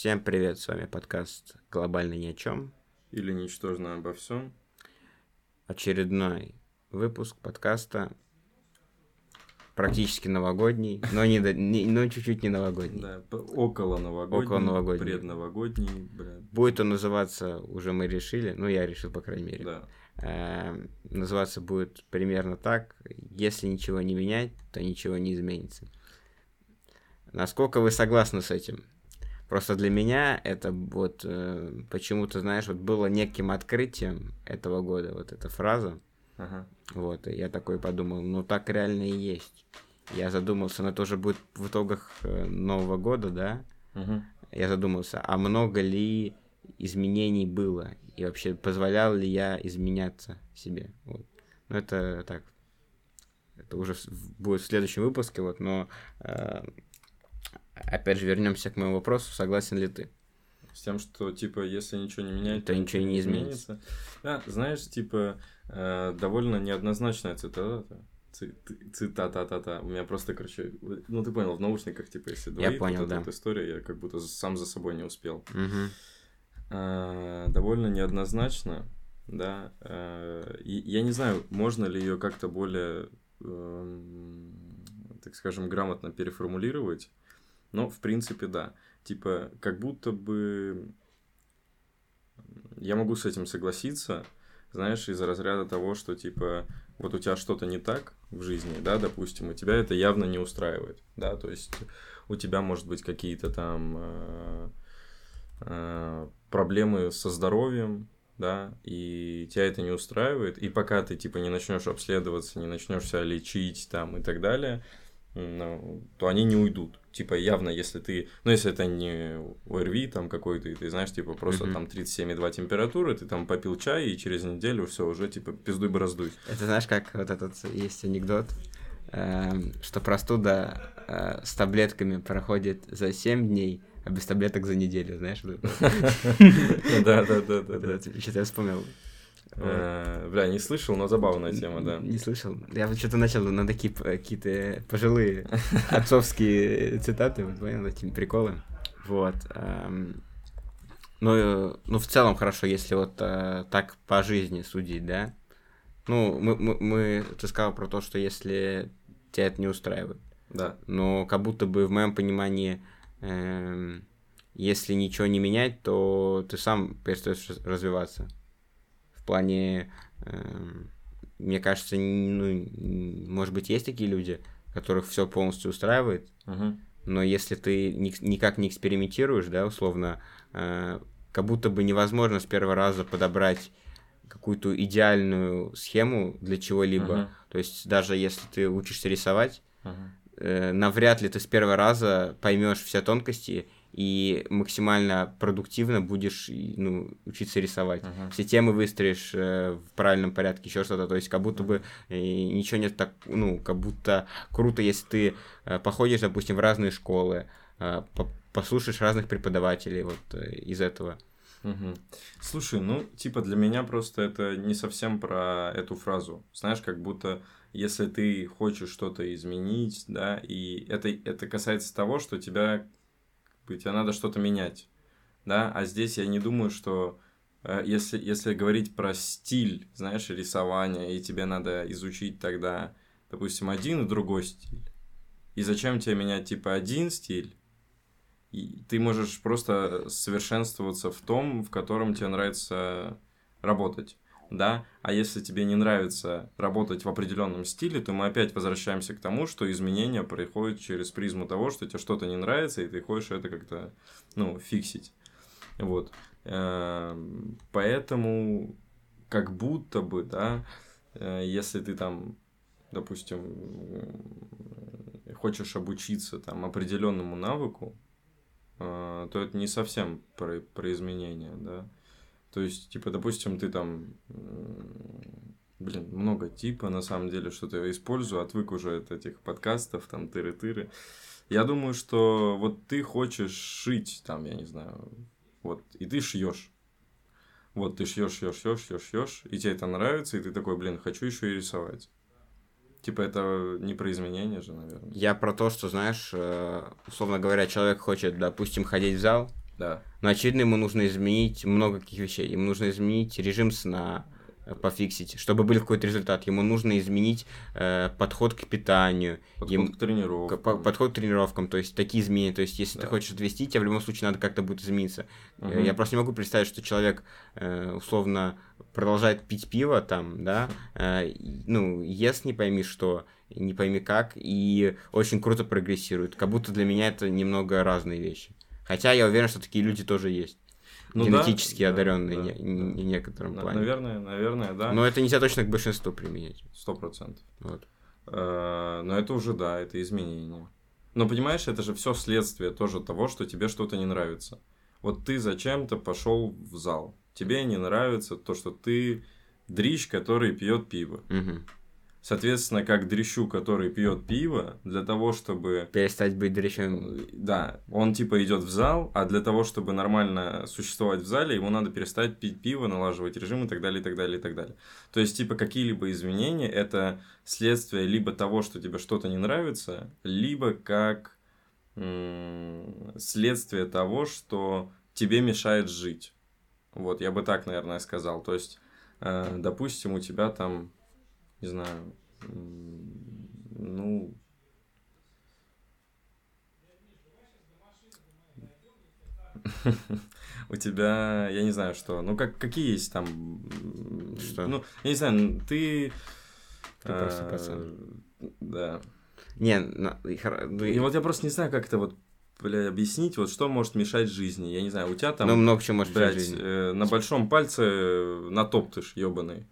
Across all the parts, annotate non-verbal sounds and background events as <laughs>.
Всем привет, с вами подкаст «Глобально ни о чем». Или «Ничтожно обо всем». Очередной выпуск подкаста практически новогодний, но, не, не, но чуть-чуть не новогодний. Да, около новогодний, около новогодний. предновогодний. Бля. Будет он называться, уже мы решили, ну я решил, по крайней мере. Да. Э, называться будет примерно так. Если ничего не менять, то ничего не изменится. Насколько вы согласны с этим? Просто для меня это вот э, почему-то, знаешь, вот было неким открытием этого года, вот эта фраза. Ага. Вот, и я такой подумал, ну так реально и есть. Я задумался, но это уже будет в итогах э, Нового года, да? Угу. Я задумался, а много ли изменений было? И вообще, позволял ли я изменяться себе? Вот. Ну, это так. Это уже будет в следующем выпуске, вот, но э, опять же, вернемся к моему вопросу, согласен ли ты? С тем, что, типа, если ничего не менять, то, то ничего не изменится. изменится. Да, знаешь, типа, э, довольно неоднозначная цитата. Цитата-та-та. У меня просто, короче, ну ты понял, в наушниках, типа, если двоит, я понял, вот да. эта история, я как будто сам за собой не успел. Угу. Э, довольно неоднозначно, да. Э, я не знаю, можно ли ее как-то более, э, так скажем, грамотно переформулировать. Но, в принципе, да. Типа, как будто бы я могу с этим согласиться, знаешь, из-за разряда того, что, типа, вот у тебя что-то не так в жизни, да, допустим, и тебя это явно не устраивает, да, то есть у тебя, может быть, какие-то там э, э, проблемы со здоровьем, да, и тебя это не устраивает, и пока ты, типа, не начнешь обследоваться, не начнешь себя лечить там и так далее, то они не уйдут. Типа, явно, если ты, ну, если это не ОРВИ там какой-то, и ты знаешь, типа, просто mm-hmm. там 37,2 температуры, ты там попил чай, и через неделю все уже, типа, пиздуй бороздуй. Это знаешь, как вот этот есть анекдот, э, что простуда э, с таблетками проходит за 7 дней, а без таблеток за неделю, знаешь? <laughs> Да, да, да, да. Что-то я вспомнил. Э, бля, не слышал, но забавная тема, да. Не слышал. Я вот что-то начал на такие какие-то пожилые <laughs> отцовские цитаты, понял, эти приколы. Вот. Эм, ну, ну, в целом хорошо, если вот э, так по жизни судить, да. Ну, мы, мы, мы, ты сказал про то, что если тебя это не устраивает. Да. Но как будто бы в моем понимании, э, если ничего не менять, то ты сам перестаешь развиваться плане, э, мне кажется, ну, может быть, есть такие люди, которых все полностью устраивает, uh-huh. но если ты ни, никак не экспериментируешь, да, условно, э, как будто бы невозможно с первого раза подобрать какую-то идеальную схему для чего-либо. Uh-huh. То есть даже если ты учишься рисовать, uh-huh. э, навряд ли ты с первого раза поймешь все тонкости и максимально продуктивно будешь ну, учиться рисовать. Uh-huh. Все темы выстроишь э, в правильном порядке, еще что-то. То есть, как будто бы э, ничего нет так, ну, как будто круто, если ты э, походишь, допустим, в разные школы, э, по послушаешь разных преподавателей вот э, из этого. Угу. Слушай, ну, типа, для меня просто это не совсем про эту фразу. Знаешь, как будто если ты хочешь что-то изменить, да, и это, это касается того, что тебя тебе надо что-то менять, да, а здесь я не думаю, что э, если, если говорить про стиль, знаешь, рисования, и тебе надо изучить тогда, допустим, один и другой стиль, и зачем тебе менять, типа, один стиль, и ты можешь просто совершенствоваться в том, в котором тебе нравится работать да, а если тебе не нравится работать в определенном стиле, то мы опять возвращаемся к тому, что изменения происходят через призму того, что тебе что-то не нравится, и ты хочешь это как-то, ну, фиксить. Вот. Эм, поэтому как будто бы, да, э, если ты там, допустим, хочешь обучиться там определенному навыку, э, то это не совсем про, про изменения, да. То есть, типа, допустим, ты там, блин, много типа, на самом деле, что-то использую, отвык уже от этих подкастов, там, тыры-тыры. Я думаю, что вот ты хочешь шить, там, я не знаю, вот, и ты шьешь. Вот, ты шьешь, шьешь, шьешь, шьешь, шьешь, и тебе это нравится, и ты такой, блин, хочу еще и рисовать. Типа это не про изменения же, наверное. Я про то, что, знаешь, э, условно говоря, человек хочет, допустим, ходить в зал, Да. Но, очевидно, ему нужно изменить много каких вещей. Ему нужно изменить режим сна, э, пофиксить, чтобы был какой-то результат. Ему нужно изменить э, подход к питанию, Подход ему- к тренировкам. к- по- подход к тренировкам, то есть такие изменения. То есть, если ты Да. хочешь отвести, тебе в любом случае надо как-то будет измениться. Э, Мгм. Я просто не могу представить, что человек э, условно продолжает пить пиво там, да, э, и, ну, ест не пойми что, не пойми как, и очень круто прогрессирует. Как будто для меня это немного разные вещи. Хотя я уверен, что такие люди тоже есть. Ну да, генетически да, одаренные да, не- да. не- в некотором На- плане. Наверное, наверное, да. Но это нельзя точно к большинству применять. Сто процентов. Вот. Э, Но это уже, да, это изменение. Но понимаешь, это же все следствие тоже того, что тебе что-то не нравится. Вот ты зачем-то пошел в зал. Тебе не нравится то, что ты дрищ, который пьет пиво. Мгм. Соответственно, как дрищу, который пьет пиво, для того, чтобы Перестать быть дрищем. Да, он типа идет в зал, а для того, чтобы нормально существовать в зале, ему надо перестать пить пиво, налаживать режим и так далее, и так далее, и так далее. То есть, типа, какие-либо изменения – это следствие либо того, что тебе что-то не нравится, либо как м, следствие того, что тебе мешает жить. Вот, я бы так, наверное, сказал. То есть, э, допустим, у тебя там, не знаю, ну, <laughs> у тебя, я не знаю, что, ну как какие есть там, Что? ну я не знаю, ты, Ты просто э, пацан. да. Не, и ну, И вот я просто не знаю, как это вот, бля, объяснить, вот что может мешать жизни. Я не знаю, у тебя там, ну, много чего может блядь, в жизни. э, на большом пальце э, натоптыш, ебаный.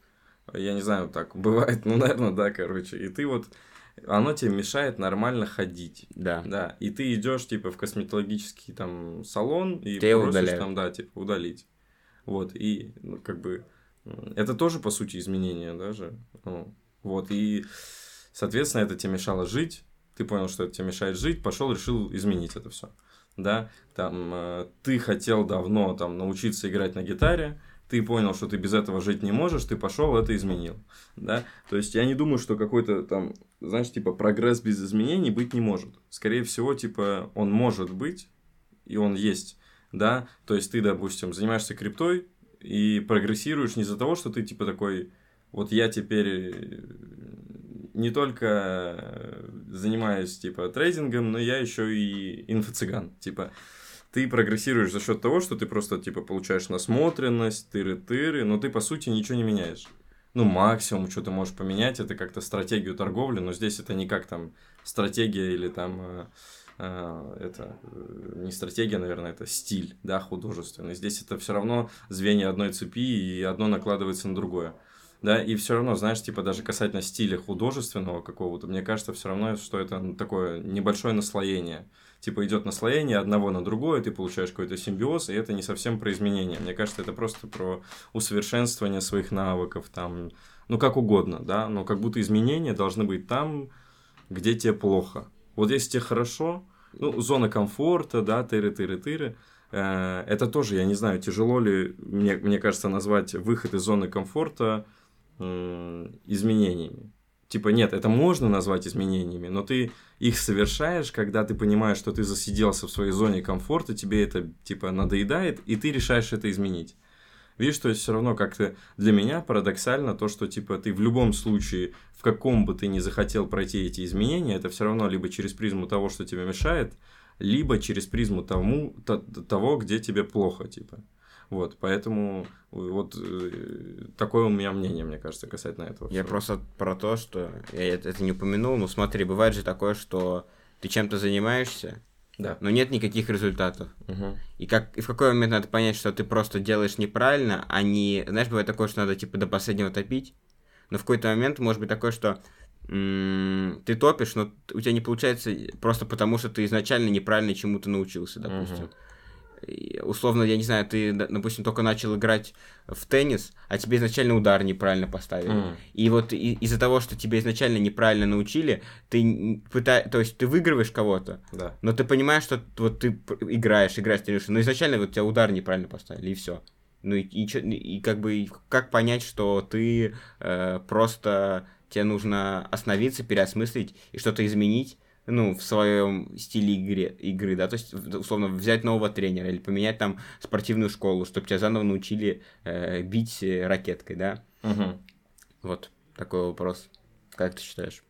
Я не знаю, так бывает, ну, наверное, да, короче. И ты вот, оно тебе мешает нормально ходить. Да. Да, и ты идешь типа в косметологический там салон и Ты его просишь удаляют. там, да, типа удалить. Вот, и ну, как бы это тоже, по сути, изменение даже. Ну, вот, и, соответственно, это тебе мешало жить, ты понял, что это тебе мешает жить, пошел, решил изменить это все. Да, там, э, ты хотел давно там научиться играть на гитаре, ты понял, что ты без этого жить не можешь, ты пошел, это изменил. Да, то есть я не думаю, что какой-то там, знаешь, типа прогресс без изменений быть не может. Скорее всего, типа он может быть, и он есть, да, то есть ты, допустим, занимаешься криптой и прогрессируешь не из-за того, что ты типа такой, вот я теперь э, не только занимаюсь типа трейдингом, но я еще и инфо-цыган, типа ты прогрессируешь за счет того, что ты просто типа получаешь насмотренность, тыры-тыры, но ты по сути ничего не меняешь. Ну, максимум, что ты можешь поменять, это как-то стратегию торговли, но здесь это не как там стратегия или там э, э, это э, не стратегия, наверное, это стиль, да, художественный. Здесь это все равно звенья одной цепи, и одно накладывается на другое. Да, и все равно, знаешь, типа даже касательно стиля художественного какого-то, мне кажется, все равно, что это ну, такое небольшое наслоение. Типа идет наслоение одного на другое, ты получаешь какой-то симбиоз, и это не совсем про изменения. Мне кажется, это просто про усовершенствование своих навыков, там, ну как угодно, да, но как будто изменения должны быть там, где тебе плохо. Вот если тебе хорошо, ну, зона комфорта, да, тыры-тыры-тыры, э, это тоже, я не знаю, тяжело ли, мне, мне кажется, назвать выход из зоны комфорта изменениями. Типа, нет, это можно назвать изменениями, но ты их совершаешь, когда ты понимаешь, что ты засиделся в своей зоне комфорта, тебе это, типа, надоедает, и ты решаешь это изменить. Видишь, то есть все равно как-то для меня парадоксально то, что типа ты в любом случае, в каком бы ты ни захотел пройти эти изменения, это все равно либо через призму того, что тебе мешает, либо через призму тому, то- того, где тебе плохо, типа. Вот, поэтому вот э, такое у меня мнение, мне кажется, касательно этого. Я всего. просто про то, что я это это не упомянул, но смотри, бывает же такое, что ты чем-то занимаешься, Да. но нет никаких результатов. Мгм. И, как, и в какой момент надо понять, что ты просто делаешь неправильно, а не... Знаешь, бывает такое, что надо типа до последнего топить, но в какой-то момент может быть такое, что ты топишь, но у тебя не получается просто потому, что ты изначально неправильно чему-то научился, допустим. Мгм. Условно, я не знаю, ты, допустим, только начал играть в теннис, а тебе изначально удар неправильно поставили. Мгм. И вот из-за того, что тебя изначально неправильно научили, ты н- пыта... то есть ты выигрываешь кого-то, Да. но ты понимаешь, что вот ты играешь, играешь, тренируешься, но изначально вот тебя удар неправильно поставили, и все. Ну и, и, чё- и как бы как понять, что ты э, просто тебе нужно остановиться, переосмыслить и что-то изменить, ну, в своем стиле игры, игры, да, то есть, условно, взять нового тренера или поменять там спортивную школу, чтобы тебя заново научили э, бить ракеткой, да. Мгм. Вот такой вопрос. Как ты считаешь?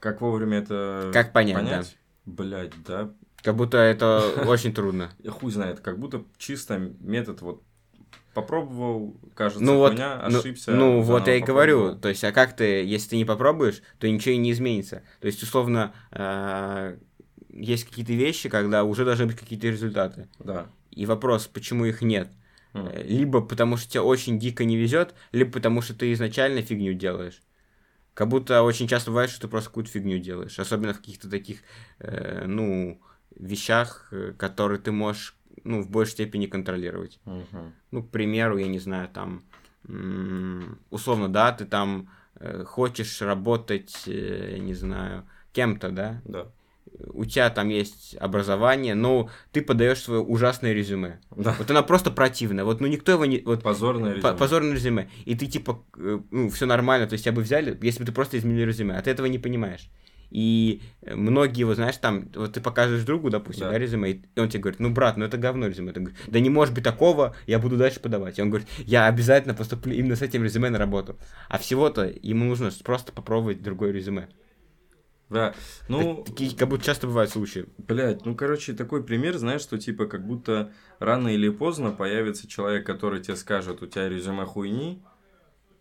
Как вовремя это Как понять, да. Блять, да. Как будто это <laughs> очень трудно. Хуй знает, как будто чисто метод вот попробовал, кажется, Ну вот, хуйня, ну, ошибся. ну вот заново я и говорю, то есть, а как ты, если ты не попробуешь, то ничего и не изменится. То есть, условно, э, есть какие-то вещи, когда уже должны быть какие-то результаты. Да. И вопрос, почему их нет? Э, Либо потому что тебе очень дико не везет, либо потому что ты изначально фигню делаешь. Как будто очень часто бывает, что ты просто какую-то фигню делаешь. Особенно в каких-то таких, э, ну, вещах, э, которые ты можешь, ну, в большей степени контролировать. Мгм. Ну, к примеру, я не знаю, там, условно, да, ты там э, хочешь работать, э, я не знаю, кем-то, да, Да. у тебя там есть образование, но ты подаешь свое ужасное резюме. Да. Вот она просто противная. Вот, ну, никто его не... Вот, Позорное по- резюме. позорное резюме. И ты, типа, э, ну, все нормально, то есть тебя бы взяли, если бы ты просто изменил резюме, а ты этого не понимаешь. И многие, вот знаешь, там, вот ты показываешь другу, допустим, Да. да, резюме, и он тебе говорит, ну, брат, ну это говно резюме. Ты говоришь, да не может быть такого, я буду дальше подавать. И он говорит, я обязательно поступлю именно с этим резюме на работу. А всего-то ему нужно просто попробовать другое резюме. Да. Ну, Так- такие, как будто часто бывают случаи. Блять, ну короче, такой пример, знаешь, что типа как будто рано или поздно появится человек, который тебе скажет, у тебя резюме хуйни.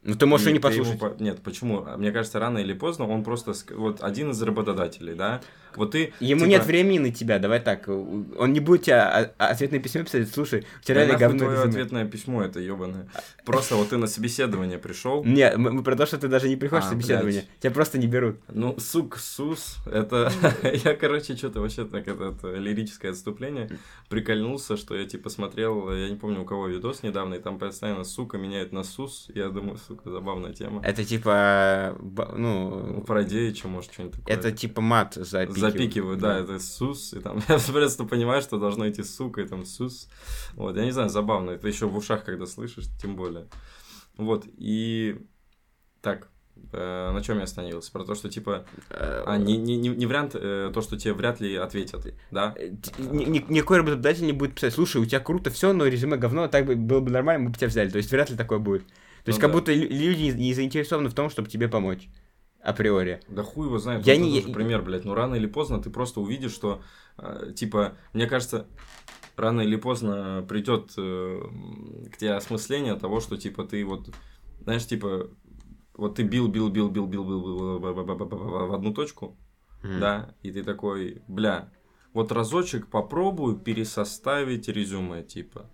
Ну, ты можешь и не послушать. по- Нет, почему? Мне кажется, рано или поздно он просто вот один из работодателей, да. Вот ты. Ему типа, нет времени на тебя, давай так. Он не будет тебе ответное письмо писать, слушай, у тебя Да реально говно твое резюме». ответное письмо это ебаное. Просто вот ты на собеседование пришел. Не, мы, мы про то, что ты даже не приходишь А, в собеседование. Тебя просто не берут. Ну, сук, сус, это... <laughs> я, короче, что-то вообще так, это, это лирическое отступление. Прикольнулся, что я, типа, смотрел, я не помню, у кого видос недавно, и там постоянно сука меняет на сус. Я думаю, сука, забавная тема. Это типа, ба- Ну, про девичью, может, что-нибудь такое. это типа мат запикивают. Запикиваю, да, это сус, и там <laughs> я просто понимаю, что должно идти сука, и там сус. Вот, я не знаю, забавно, это еще в ушах, когда слышишь, тем более. Вот, и так, э, на чем я остановился? Про то, что типа, Э, а, не, не, не, не вариант, э, то, что тебе вряд ли ответят, да? э, ни- ни- Никакой работодатель не будет писать, слушай, у тебя круто все, но резюме говно, так бы было бы нормально, мы бы тебя взяли. То есть вряд ли такое будет. То есть Ну как да. будто лю- люди не заинтересованы в том, чтобы тебе помочь априори. Да хуй его знает, я не... Же пример, блядь, но рано или поздно ты просто увидишь, что, э, типа, мне кажется, рано или поздно придет э, к тебе осмысление того, что, типа, ты вот, знаешь, типа, вот ты бил, бил, бил, бил, бил, бил, бил, бил в одну точку, mm. да, и ты такой, бля, вот разочек попробую пересоставить резюме, типа,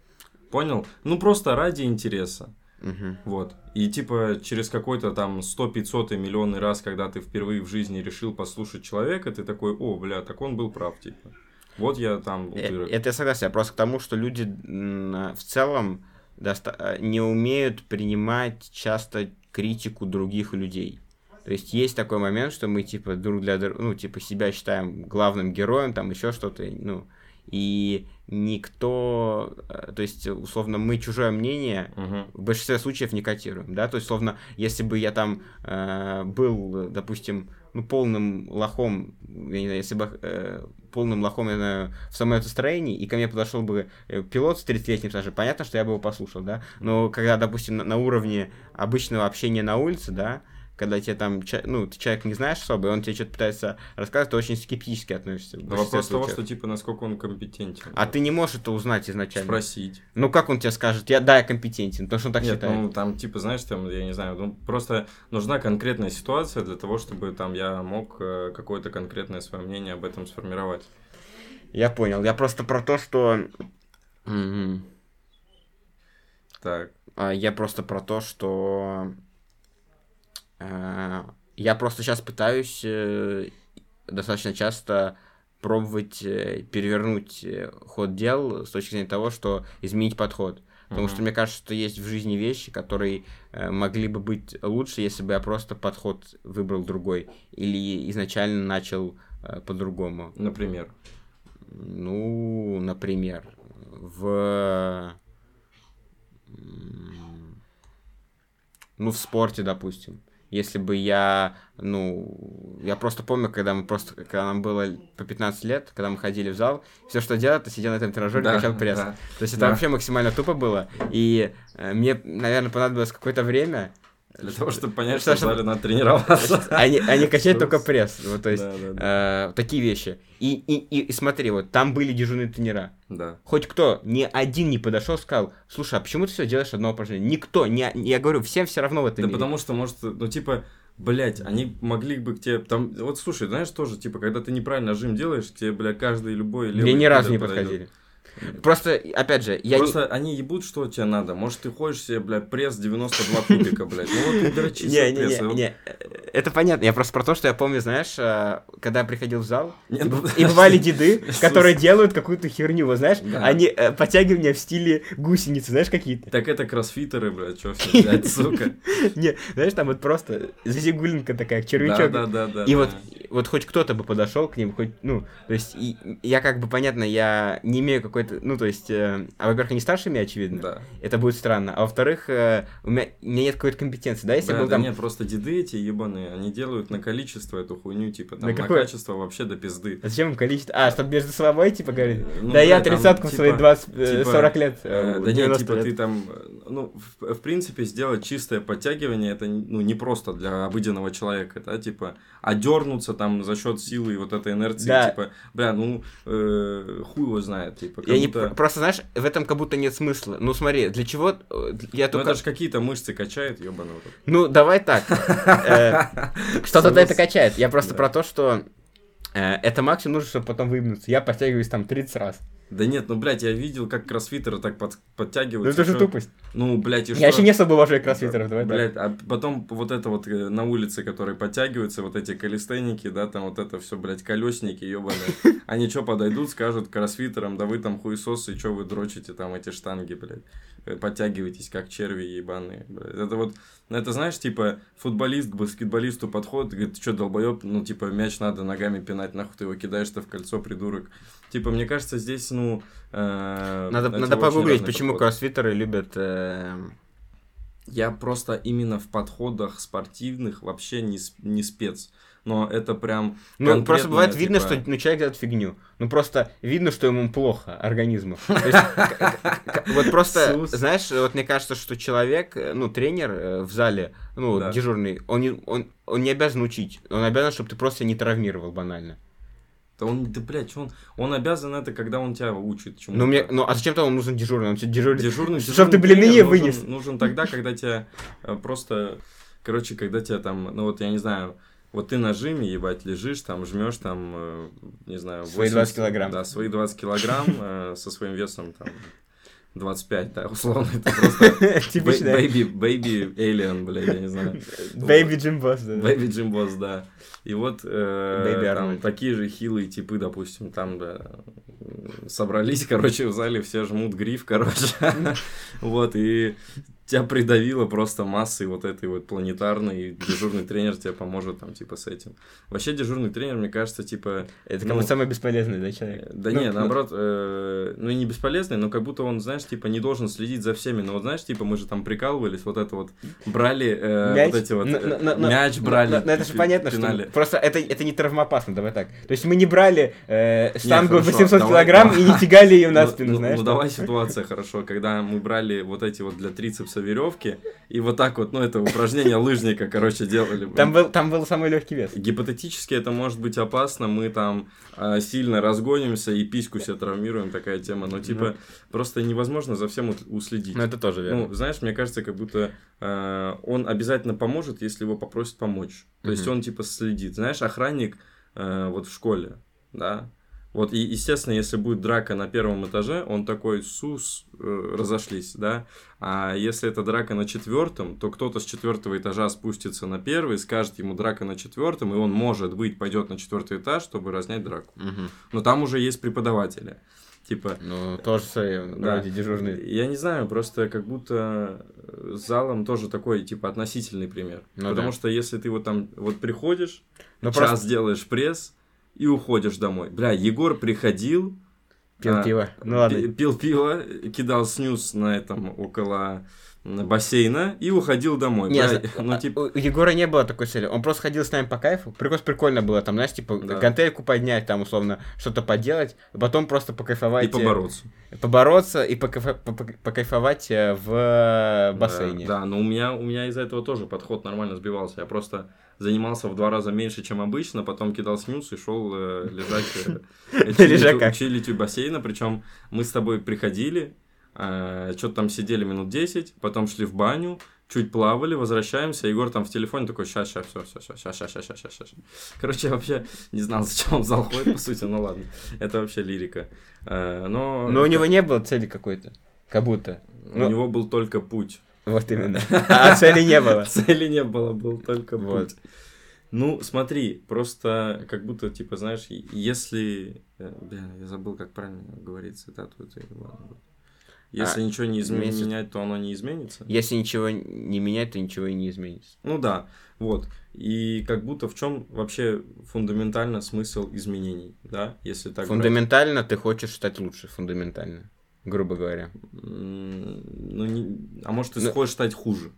понял? Ну, просто ради интереса. Мгм. Вот. И типа через какой-то там 100-500 и миллионный раз, когда ты впервые в жизни решил послушать человека, ты такой, о, бля, так он был прав, типа. Вот я там Э, утырок. Это я согласен, я просто к тому, что люди м, в целом доста- э, не умеют принимать часто критику других людей. То есть есть такой момент, что мы типа друг для друга, ну типа себя считаем главным героем, там еще что-то, ну и никто, э, то есть условно мы чужое мнение Мгм. в большинстве случаев не котируем, да, то есть, словно, если бы я там э, был, допустим, ну, полным лохом, я не знаю, если бы э, полным лохом, я знаю, в самолетостроении, и ко мне подошел бы э, пилот с 30-летним стажем, понятно, что я бы его послушал, да, но когда, допустим, на, на уровне обычного общения на улице, да, когда тебе там, ну, ты человек не знаешь особо, и он тебе что-то пытается рассказывать, ты очень скептически относишься. Да большинстве вопрос того, что типа насколько он компетентен. А ты не можешь это узнать изначально. Спросить. Ну, как он тебе скажет? Я, да, я компетентен, потому что он так Нет, считает. ну там типа, знаешь, там, я не знаю, ну просто нужна конкретная ситуация для того, чтобы там я мог э, какое-то конкретное свое мнение об этом сформировать. Я понял. Я просто про то, что... Мгм. Так. А, Я просто про то, что... э, Я просто сейчас пытаюсь э, достаточно часто пробовать э, перевернуть ход дел с точки зрения того, что изменить подход. Потому Мгм. что мне кажется, что есть в жизни вещи, которые могли бы быть лучше, если бы я просто подход выбрал другой. Или изначально начал по-другому. Например. Ну, например, в... Ну, в спорте, допустим. Если бы я, ну, я просто помню, когда мы просто, когда нам было по 15 лет, когда мы ходили в зал, все, что делал, ты сидел на этом тренажере, Да, качал пресс. да. То есть это Да. вообще максимально тупо было, и э, мне, наверное, понадобилось какое-то время, Для того, чтобы понять, Что- что в зале надо тренироваться. не качать Что- только пресс, вот, то есть Да, да, да. э, такие вещи. И, и, и, и смотри, вот там были дежурные тренера. Да. Хоть кто, ни один не подошел, сказал, слушай, а почему ты все делаешь одно упражнение? Никто, не, я говорю, всем все равно в этом Да мире. потому что, может, ну, типа, блять, они могли бы к тебе, там, вот, слушай, знаешь, тоже, типа, когда ты неправильно жим делаешь, к тебе, бля, каждый любой Мне левый ни разу не пидор подойдет. Просто, опять же, я не- Просто они ебут, что тебе надо. Может, ты ходишь себе, бля, пресс 92 кубика, блядь. Ну вот ты дрочи Не, не, не, не, это понятно. Я просто про то, что я помню, знаешь, э, когда я приходил в зал, Не, и, ну, и бывали деды, <laughs> которые делают какую-то херню, вот знаешь, они э, подтягивания в стиле гусеницы, знаешь, какие-то. Так это кроссфитеры, блядь, чё все взять, <laughs> сука. Не, знаешь, там вот просто зазигулинка такая, червячок. да, да, да. И вот, вот хоть кто-то бы подошел к ним, хоть, ну, то есть, и, я как бы, понятно, я не имею какой-то, ну, то есть, э, а, во-первых, они старше меня, очевидно, Да. это будет странно, а во-вторых, э, у, меня, у меня нет какой-то компетенции, да, если Бля, был да там... нет, просто деды эти ебаные, они делают на количество эту хуйню, типа, там, На на, какое? качество вообще до пизды. А Зачем им количество? А, чтобы между собой, типа, говорить? Ну, да я бля, там, тридцатку в свои типа- 20, э, типа, 40 лет, Э, э, Да нет, 90 типа лет. ты там, э, ну, в, в принципе, сделать чистое подтягивание, это, ну, не просто для обыденного человека, да, типа, а дернуться там за счет силы и вот этой инерции, Да. типа, бля, ну, э, хуй его знает, типа, как Я не, будто... просто, знаешь, в этом как будто нет смысла. Ну, смотри, для чего... э, Я Ну, только... это же какие-то мышцы качает, ебаный в рот. Ну, давай так. <laughs> Э, Что тогда это качает? Я просто про то, что э, это максимум нужно, чтобы потом выебнуться. Я подтягиваюсь там 30 раз. Да нет, ну, блядь, я видел, как кроссфитеры так под- Ну, подтягиваются. это же тупость. Ну, блядь, и Я что? еще не особо уважаю кроссфитеров, давай так. Блядь, а потом вот это вот э, на улице, которые подтягиваются, вот эти калистеники, да, там вот это все, блядь, колесники ебаные. <laughs> Они что, подойдут, скажут кроссфитерам, да вы там хуесосы, что вы дрочите там эти штанги, блядь. Э, Подтягиваетесь, как черви ебаные, блядь. Это вот, ну, это знаешь, типа, футболист к баскетболисту подходит, говорит, что, долбоеб, ну, типа, мяч надо ногами пинать, нахуй ты его кидаешь-то в кольцо, придурок. Типа, мне кажется, здесь, ну... э, Надо, надо погуглить, почему подход. кроссфитеры любят... э, Я просто именно в подходах спортивных вообще не, не спец. Но это прям... Ну, просто бывает видно, типа, что ну, человек делает фигню. Ну, просто видно, что ему плохо, организму. Вот просто, знаешь, вот мне кажется, что человек, э, ну, тренер в зале, ну, дежурный, он не обязан учить. Он обязан, чтобы ты просто не травмировал банально. Да он, да, блядь, он, он обязан это, когда он тебя учит чему-то. Ну, мне, ну, а зачем-то он нужен дежурный? Он тебе дежурный. Дежурный, Чтоб ты дежурный блины тренер вынес. Нужен, нужен тогда, когда тебя э, просто... Короче, когда тебя там, ну вот я не знаю, вот ты на жиме, ебать, лежишь, там, жмешь там, э, не знаю, Свои 20 килограмм. Да, свои 20 килограмм э, со своим весом там 25, да, условно, это просто <laughs> Типичный. baby, baby alien, блядь, я не знаю. <laughs> Baby Gym Boss, да. Baby Gym Boss, да. И вот э, Baby там такие же хилые типы, допустим, там да, собрались, <laughs> короче, в зале, все жмут гриф, короче. Вот, и тебя придавило просто массой вот этой вот планетарной, и дежурный тренер тебе поможет там, типа, с этим. Вообще, дежурный тренер, мне кажется, типа... Это как ну, будто самый бесполезный, да, человек? Да Ну, не, ну, наоборот, э, ну и не бесполезный, но как будто он, знаешь, типа не должен следить за всеми. Но вот знаешь, типа мы же там прикалывались, вот это вот брали, э, Мяч? вот эти вот, Ну, э, ну, ну, мяч брали. ну, ну, это же понятно, что просто это, это не травмоопасно, давай так. То есть мы не брали э, штангу хорошо, 800 давай, килограмм давай. и не тягали ее на Ну, спину, ну, знаешь? Ну, давай ситуация хорошо, когда мы брали вот эти вот для трицепса веревки, и вот так вот, ну, это упражнение лыжника, короче, делали. Там был, там был самый легкий вес. Гипотетически это может быть опасно, мы там а, сильно разгонимся и письку себе травмируем, такая тема, но типа просто невозможно за всем уследить. Ну, это тоже верно. Ну, знаешь, мне кажется, как будто э, он обязательно поможет, если его попросят помочь. То есть Мгм. он типа следит. Знаешь, охранник э, вот в школе, да. Вот, и, естественно, если будет драка на первом этаже, он такой, сус, э, разошлись, да. А если это драка на четвертом, то кто-то с четвертого этажа спустится на первый, скажет ему драка на четвертом, и он, может быть, пойдет на четвертый этаж, чтобы разнять драку. Мгм. Но там уже есть преподаватели. Типа, Ну, тоже свои, Да. вроде дежурный. я не знаю, просто как будто э, с залом тоже такой, типа, относительный пример. Ну Потому да. что если ты вот там вот приходишь, Ну, час просто делаешь пресс и уходишь домой. Бля, Егор приходил, пил а, пиво. Ну, ладно. пил пиво, кидал снюс на этом около бассейна и уходил домой. Нет, ну, типа, у Егора не было такой цели. Он просто ходил с нами по кайфу. Прикольно, прикольно было там, знаешь, типа Да. гантельку поднять, там условно что-то поделать, потом просто покайфовать. и побороться. э, Побороться и покайфа- по- по- покайфовать э, в э, бассейне. Да, да, но у меня, у меня из-за этого тоже подход нормально сбивался. Я просто занимался в два раза меньше, чем обычно, потом кидал снюс и шел лежать, <laughs> чилить у бассейна. Причем мы с тобой приходили, что-то там сидели минут 10, потом шли в баню, чуть плавали, возвращаемся. Егор там в телефоне такой, ща, ща, все, все, ща, ща, ща, ща, ща, ща. Короче, я вообще не знал, <laughs> зачем он в зал ходит, по сути, ну ладно. Это вообще лирика. Э, Но, Но у него не было цели какой-то. Как будто. у ну- него был только путь. Вот именно. <laughs> А цели не было. Цели не было, был только путь. Ну, смотри, просто как будто, типа, знаешь, если... э, Бля, я забыл, как правильно говорить цитату. Это, ладно. Если А, ничего не изме- имеется- менять, то оно не изменится. Если ничего не менять, то ничего и не изменится. Ну да, вот. И как будто в чем вообще фундаментально смысл изменений, да, если так брать. Фундаментально ты хочешь стать лучше, фундаментально. Грубо говоря. Ну, не... а может, ты Ну- хочешь стать хуже?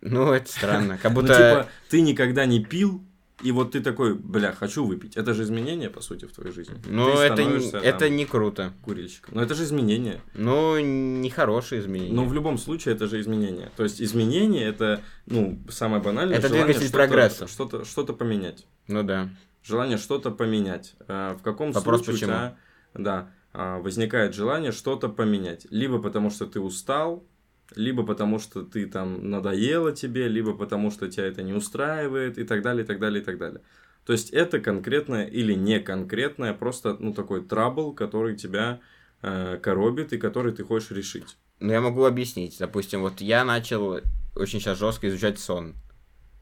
Ну, это странно. Как Ну, будто... типа, ты никогда не пил, и вот ты такой, бля, хочу выпить. Это же изменение, по сути, в твоей жизни. Ну, это, не- это не круто. курильщиком. Но это же изменение. Ну, нехорошие изменения. Но в любом случае это же изменение. То есть изменение это, ну, самое банальное. Это двигатель что-то- прогресса. Что-то, что-то поменять. Ну да. Желание что-то поменять. А, В каком Вопрос, случае почему? у тебя, да, а, возникает желание что-то поменять. Либо потому, что ты устал, либо потому, что ты там надоело тебе, либо потому, что тебя это не устраивает, и так далее, и так далее, и так далее. То есть это конкретное или не конкретное, просто, ну, такой трабл, который тебя э, коробит и который ты хочешь решить. Ну, я могу объяснить. Допустим, вот я начал очень сейчас жестко изучать сон.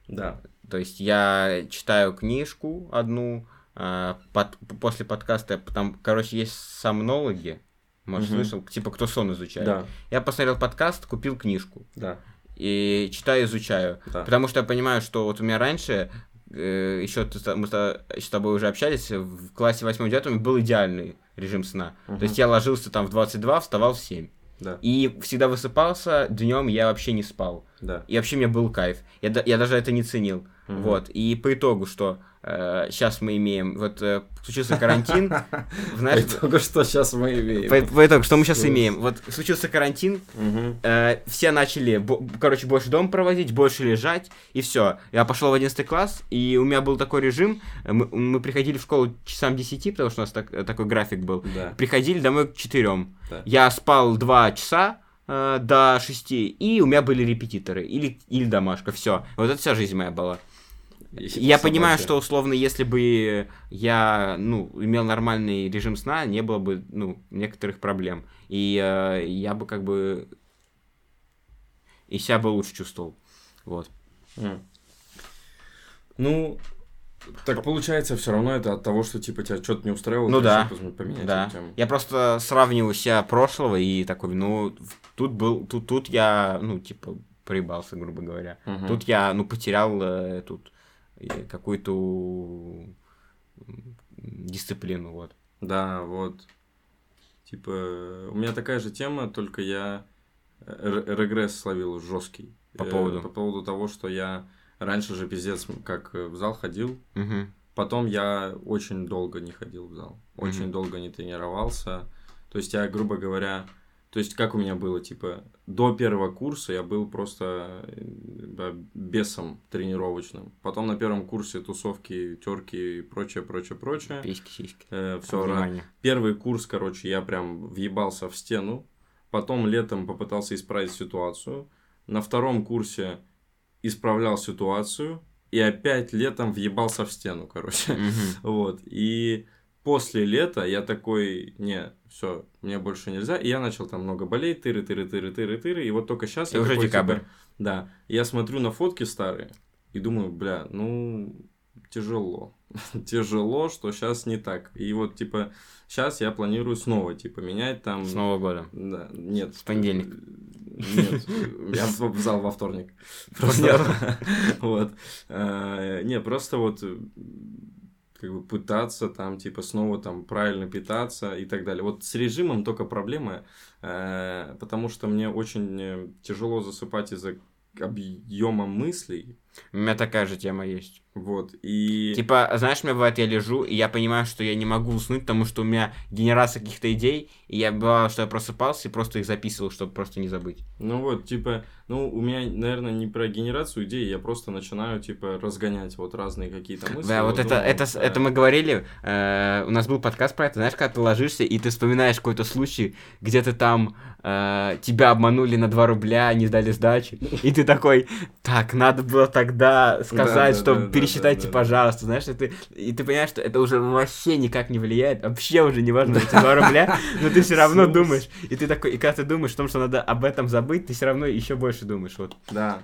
Да. То есть я читаю книжку одну, а, под- после подкаста там, короче, есть сомнологи, может, Мгм. слышал, типа, кто сон изучает. Да, Я посмотрел подкаст, купил книжку да, и читаю, изучаю. да. Потому что я понимаю, что вот у меня раньше, еще мы с тобой- уже общались, в классе 8-9 был идеальный режим сна. Мгм. То есть я ложился там в 22, вставал в 7. Да, И всегда высыпался, днем я вообще не спал. да. И вообще мне был кайф. Я, я даже это не ценил. Мгм. Вот. И по итогу, что сейчас мы имеем, вот э, случился карантин, <laughs> знаешь, Только что сейчас мы имеем. по, по итогу, что мы сейчас имеем? Вот случился карантин, Мгм. э, все начали, короче, больше дом проводить, больше лежать, и все. Я пошел в 11 класс, и у меня был такой режим, э, мы, мы приходили в школу часам 10, потому что у нас так- э, такой график был. Да, Приходили домой к 4. да. Я спал 2 часа э, до 6, и у меня были репетиторы, или, или домашка, все. Вот это вся жизнь моя была. Я понимаю, что условно, если бы я, ну, имел нормальный режим сна, не было бы, ну, некоторых проблем. И э, я бы как бы и себя бы лучше чувствовал. Вот. М. Ну, так получается, все равно это от того, что типа тебя что-то не устраивало, Ну да. поменять Да. тему. Я просто сравниваю себя прошлого и такой, ну, тут был, тут, тут я, ну, типа, проебался, грубо говоря. Мгм. Тут я, ну, потерял э, тут какую-то дисциплину, вот. Да, вот. Типа, у меня такая же тема, только я р- регресс словил жесткий. По поводу? По поводу того, что я раньше же пиздец как э, в зал ходил, Мгм. потом я очень долго не ходил в зал, очень Мгм. долго не тренировался. То есть я, грубо говоря, то есть как у меня было, типа, до первого курса я был просто э, бесом тренировочным. Потом на первом курсе тусовки, терки и прочее, прочее, прочее. Письки, сиськи. все, Внимание. Первый курс, короче, я прям въебался в стену. Потом летом попытался исправить ситуацию. На втором курсе исправлял ситуацию. И опять летом въебался в стену, короче. Мгм. <laughs> Вот. И после лета я такой, не, все, мне больше нельзя. И я начал там много болеть, тыры, тыры, тыры, тыры, тыры. И вот только сейчас И я уже такой, декабрь. типа, да. Я смотрю на фотки старые и думаю, бля, ну, тяжело. <laughs> тяжело, что сейчас не так. И вот, типа, сейчас я планирую снова, типа, менять там... С Нового года. Да, нет. В понедельник. Нет, я в зал во вторник. Понял. <laughs> Вот. Э, Не, просто вот, как бы пытаться там, типа, снова там правильно питаться и так далее. Вот с режимом только проблемы, э, потому что мне очень э, тяжело засыпать из-за объема мыслей. У меня такая же тема есть. Вот, и... Типа, знаешь, у меня бывает, я лежу, и я понимаю, что я не могу уснуть, потому что у меня генерация каких-то идей, и я бывало, что я просыпался и просто их записывал, чтобы просто не забыть. Ну вот, типа, ну, у меня, наверное, не про генерацию идей, я просто начинаю, типа, разгонять вот разные какие-то мысли. Да, вот, это, думаю, это, да. это мы говорили, э, у нас был подкаст про это, знаешь, когда ты ложишься, и ты вспоминаешь какой-то случай, где ты там, э, тебя обманули на 2 рубля, не сдали сдачу, и ты такой, так, надо было тогда сказать, да, что да, да, пересчитайте, пожалуйста, знаешь, и ты, и ты понимаешь, что это уже вообще никак не влияет, вообще уже не важно эти 2 рубля, но ты все равно думаешь, и ты такой, и когда ты думаешь о том, что надо об этом забыть, ты все равно еще больше думаешь, вот. Да.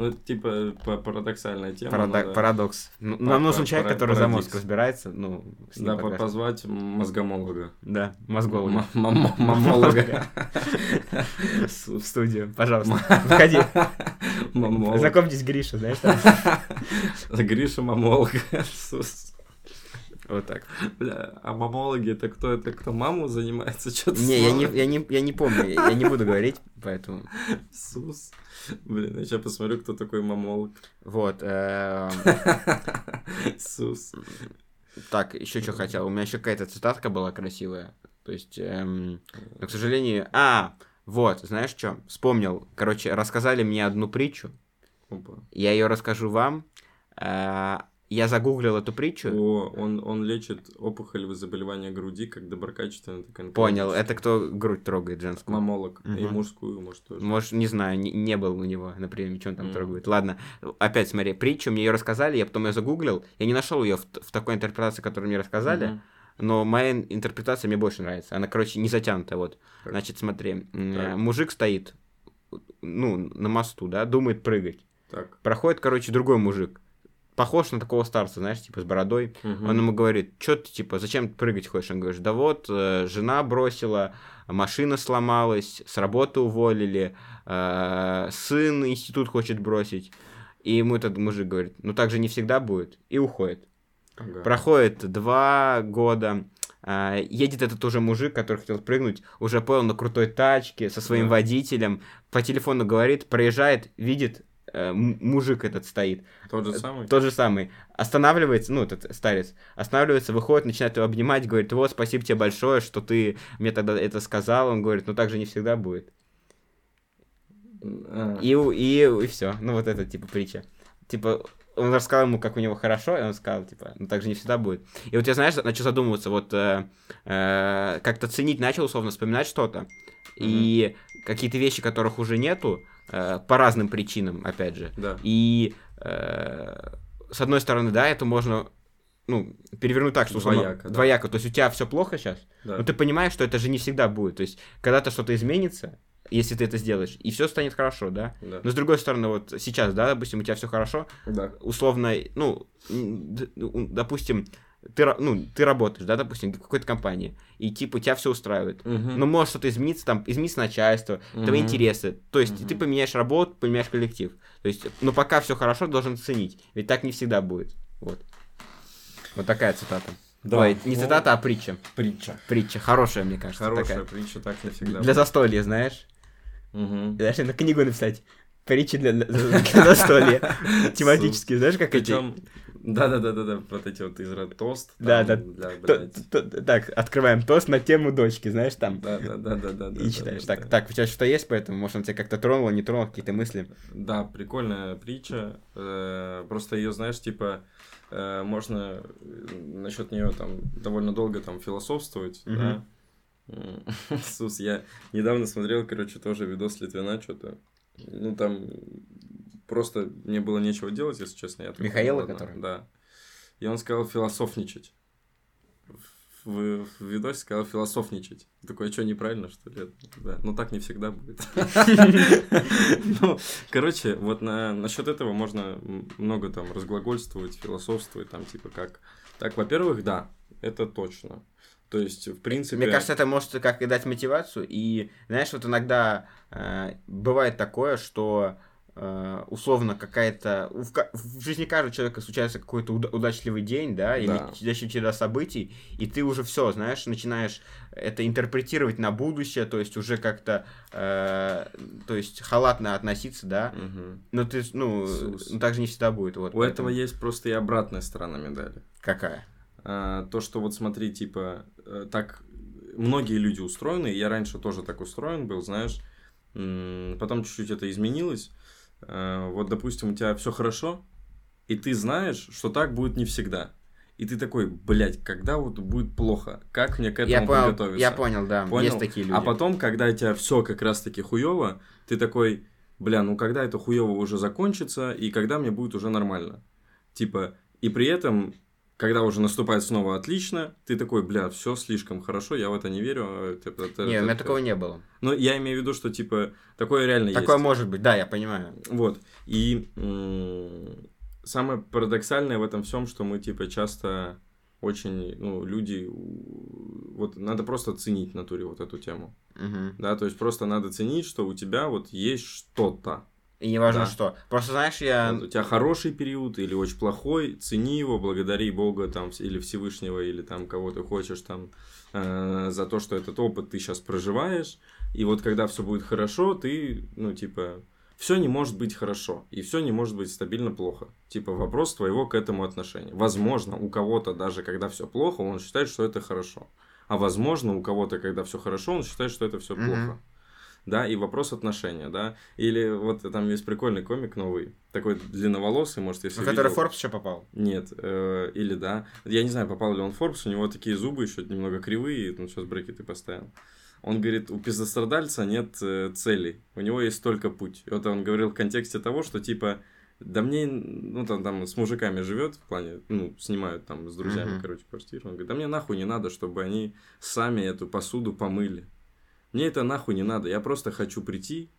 Ну, типа, па- парадоксальная тема. Парадок- надо- Парадокс. Ну, Нам нужен па- человек, который за мозг парадикс. разбирается, ну, Да, по- позвать мозгомолога. Да, мозголога. Мамолога. <laughs> В студию, пожалуйста. Мамолог. Знакомьтесь, Гриша, знаешь. Гриша мамолог. Вот так. Бля, а мамологи это кто? Это кто маму занимается? Что-то Не, я не, я не, я не помню, я не буду говорить, поэтому... Сус. Блин, я сейчас посмотрю, кто такой мамолог. Вот. эм, <laughs> Сус. Так, еще что хотел. У меня еще какая-то цитатка была красивая. То есть, эм, но, к сожалению... А, вот, знаешь что? Вспомнил. Короче, рассказали мне одну притчу. Опа. Я ее расскажу вам. Э, Я загуглил эту притчу. О, он, он лечит опухолевые заболевания груди, как доброкачественный, так и Понял, это кто грудь трогает женскую? Мамолог. И Мгм. мужскую, может, тоже. Может, не знаю, не, не был у него на приеме, что он там Мгм. трогает. Ладно, опять смотри, притчу, мне ее рассказали, я потом ее загуглил, я не нашел ее в, в такой интерпретации, которую мне рассказали, Мгм. но моя ин- интерпретация мне больше нравится. Она, короче, не затянутая, вот. Так. Значит, смотри, Так. мужик стоит, ну, на мосту, да, думает прыгать. Так. Проходит, короче, другой мужик, похож на такого старца, знаешь, типа с бородой. Мгм. Он ему говорит, что ты, типа, зачем ты прыгать хочешь? Он говорит, да вот, э, жена бросила, машина сломалась, с работы уволили, э, сын институт хочет бросить. И ему этот мужик говорит, ну так же не всегда будет, и уходит. Ага. Проходит два года, э, едет этот уже мужик, который хотел прыгнуть, уже понял на крутой тачке, со своим Да. водителем, по телефону говорит, проезжает, видит, мужик этот стоит, Тот же самый? тот же самый. Останавливается, ну, этот старец, останавливается, выходит, начинает его обнимать, говорит, вот, спасибо тебе большое, что ты мне тогда это сказал. Он говорит, ну, так же не всегда будет. А, И, у- и, и все. Ну, вот это, типа, притча. Типа, он рассказал ему, как у него хорошо, и он сказал, типа, ну, так же не всегда будет. И вот я, знаешь, начал задумываться, вот, э, э, как-то ценить начал, условно, вспоминать что-то. И какие-то вещи, которых уже нету, э, по разным причинам, опять же. Да. И э, с одной стороны, да, это можно ну, перевернуть так, что условно, Двояко, да. двояко. То есть у тебя все плохо сейчас, Да. но ты понимаешь, что это же не всегда будет. То есть когда-то что-то изменится, если ты это сделаешь, и все станет хорошо, да. Да. Но с другой стороны, вот сейчас, да, допустим, у тебя все хорошо, Да. условно, ну, допустим, ты, ну, ты работаешь, да, допустим, в какой-то компании, и типа тебя все устраивает. Мгм. Но может что-то измениться, там, изменится начальство, твои Мгм. интересы. То есть Мгм. ты поменяешь работу, поменяешь коллектив. То есть, но пока все хорошо, должен ценить. Ведь так не всегда будет. Вот. Вот такая цитата. Да. Ой, не Ну, цитата, а притча. Притча. Притча. Хорошая, мне кажется. Хорошая такая. притча, так не всегда. Для застолья, знаешь. Даже на книгу написать. Притчи для, для застолья. <laughs> Тематические, знаешь, как эти? Причем, да, да, да, да, да, вот эти вот из тост. Да, да. Так, открываем тост на тему дочки, знаешь, там. Да, да, да, да, да. да, И читаешь. Так, так, у тебя что-то есть, поэтому, может, он тебя как-то тронул, не тронул, какие-то мысли. Да, прикольная притча. э, Просто ее, знаешь, типа э, можно насчет нее там довольно долго там философствовать, да. <laughs> Сус, я недавно смотрел, короче, тоже видос Литвина, что-то. Ну, там просто мне было нечего делать, если честно. Я Михаила, ладно, который? Да. И он сказал философничать. В, в видосе сказал философничать. Такое, а что, неправильно, что ли? Да. Ну, так не всегда будет. <laughs> Ну, короче, вот на, насчет этого можно много там разглагольствовать, философствовать, там, типа, как... Так, во-первых, да, это точно. То есть, в принципе... Мне кажется, это может как и дать мотивацию. И, знаешь, вот иногда э, бывает такое, что условно какая-то... В, жизни каждого человека случается какой-то уда- удачливый день, да, или Да. череда событий, и ты уже все, знаешь, начинаешь это интерпретировать на будущее, то есть уже как-то, э, то есть халатно относиться, да, Мгм. но ты, ну, Иисус. так же не всегда будет. Вот, У этого есть просто и обратная сторона медали. Какая? А, то, что вот смотри, типа, э, так многие люди устроены, я раньше тоже так устроен был, знаешь, потом чуть-чуть это изменилось. А, Вот, допустим, у тебя все хорошо, и ты знаешь, что так будет не всегда. И ты такой, блядь, когда вот будет плохо? Как мне к этому Я понял, приготовиться? я понял, да, Понял? есть такие люди. А потом, когда у тебя все как раз-таки хуево, ты такой, бля, ну когда это хуево уже закончится, и когда мне будет уже нормально. Типа, и при этом, когда уже наступает снова отлично, ты такой, бля, все слишком хорошо, я в это не верю. а это- это- Не, у это- меня такого не было. Ну, я имею в виду, что, типа, такое реально Такое есть. может быть, да, я понимаю. Вот. И м, самое парадоксальное в этом всем, что мы, типа, часто очень, ну, люди, у- вот надо просто ценить в натуре вот эту тему. Мгм. Да, то есть просто надо ценить, что у тебя вот есть что-то. И неважно Да. что. Просто знаешь, я... Вот у тебя хороший период или очень плохой, цени его, благодари Бога там или Всевышнего, или там кого ты хочешь там э, за то, что этот опыт ты сейчас проживаешь. И вот когда все будет хорошо, ты, ну, типа, все не может быть хорошо, и все не может быть стабильно плохо. Типа, вопрос твоего к этому отношения. Возможно, у кого-то даже когда все плохо, он считает, что это хорошо. А возможно, у кого-то, когда все хорошо, он считает, что это все Мгм. плохо. Да, и вопрос отношения, да. Или вот там есть прикольный комик новый, такой длинноволосый, может, если В который видел. Forbes еще попал. Нет, э, или да. Я не знаю, попал ли он в Forbes, у него такие зубы еще немного кривые, ну сейчас брекеты поставил. Он говорит, у пиздострадальца нет э, целей, у него есть только путь. И вот он говорил в контексте того, что типа, да мне, ну там, там с мужиками живет, в плане, ну, снимают там с друзьями, Мгм. короче, квартиру. Он говорит, да мне нахуй не надо, чтобы они сами эту посуду помыли. Мне это нахуй не надо, я просто хочу прийти,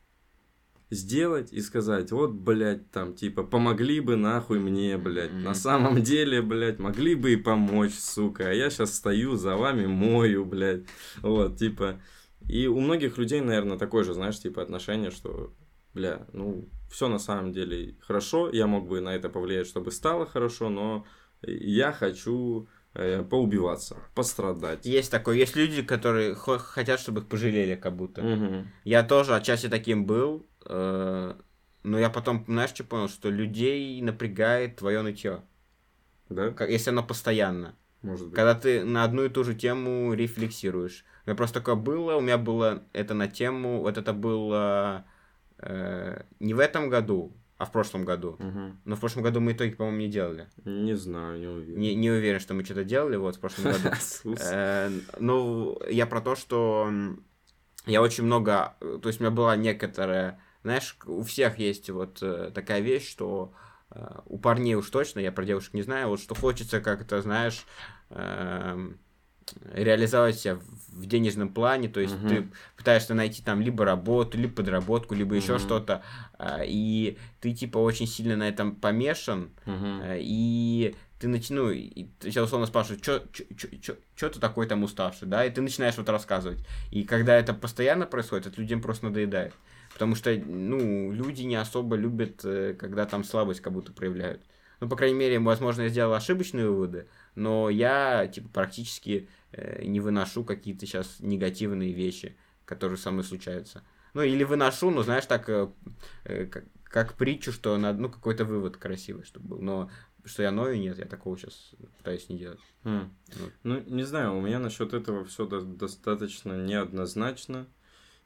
сделать и сказать, вот, блядь, там, типа, помогли бы нахуй мне, блядь. На самом деле, блядь, могли бы и помочь, сука. А я сейчас стою за вами, мою, блядь. Вот, типа. И у многих людей, наверное, такое же, знаешь, типа, отношение, что, бля, ну, все на самом деле хорошо, я мог бы на это повлиять, чтобы стало хорошо, но я хочу поубиваться, пострадать. Есть такое, есть люди, которые хо- хотят, чтобы их пожалели, как будто. Мгм. Я тоже отчасти таким был, э, но я потом, знаешь, что понял, что людей напрягает твое нытье, Да? как- если оно постоянно. Может быть. Когда ты на одну и ту же тему рефлексируешь. У меня просто такое было, у меня было это на тему, вот это было э, не в этом году, а в прошлом году. Мгм. Но в прошлом году мы итоги, по-моему, не делали. Не знаю, не уверен. Не, не уверен, что мы что-то делали вот в прошлом году. <laughs> Э, Ну, я про то, что я очень много... То есть у меня была некоторая... Знаешь, у всех есть вот э, такая вещь, что э, у парней уж точно, я про девушек не знаю, вот что хочется как-то, знаешь, эм, реализовать себя в денежном плане, то есть Мгм. ты пытаешься найти там либо работу, либо подработку, либо еще что-то, а, и ты типа очень сильно на этом помешан. Э, И ты начну, и ты тебя условно спрашивают, что ты такой там уставший, да, и ты начинаешь вот рассказывать. И когда это постоянно происходит, это людям просто надоедает. Потому что, ну, люди не особо любят, э, когда там слабость как будто проявляют. Ну, по крайней мере, возможно, я сделал ошибочные выводы, но я, типа, практически э, не выношу какие-то сейчас негативные вещи, которые со мной случаются. Ну, или выношу, но, знаешь, так, э, э, как, как притчу, что надо, ну, какой-то вывод красивый, чтобы был. Но что я ною, нет, я такого сейчас пытаюсь не делать. М. Вот. Ну, не знаю, у меня насчет этого все достаточно неоднозначно.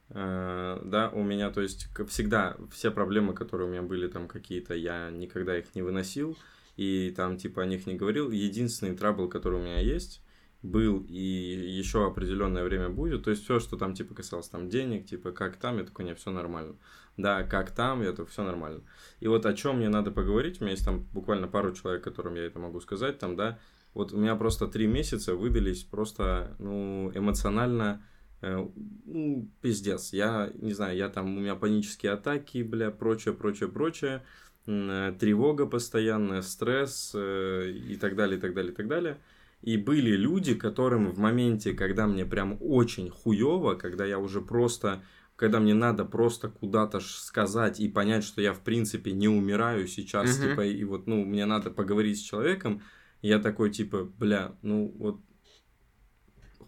Э, Да, у меня, то есть, всегда, все проблемы, которые у меня были там какие-то, я никогда их не выносил, и там, типа, о них не говорил. Единственный трабл, который у меня есть, был и еще определенное время будет. То есть, все, что там, типа, касалось там денег, типа, как там, я такой, не, все нормально. Да, как там, я такой, все нормально. И вот о чем мне надо поговорить, у меня есть там буквально пару человек, которым я это могу сказать, там, да, вот у меня просто три месяца выдались просто, ну, эмоционально, ну, пиздец. Я, не знаю, я там, у меня панические атаки, бля, прочее, прочее, прочее, э, тревога постоянная, стресс э, и так далее, и так далее, и так далее. И были люди, которым в моменте, когда мне прям очень хуево, когда я уже просто когда мне надо просто куда-то сказать и понять, что я, в принципе, не умираю сейчас, Мгм. типа, и вот, ну, мне надо поговорить с человеком, я такой, типа, бля, ну, вот,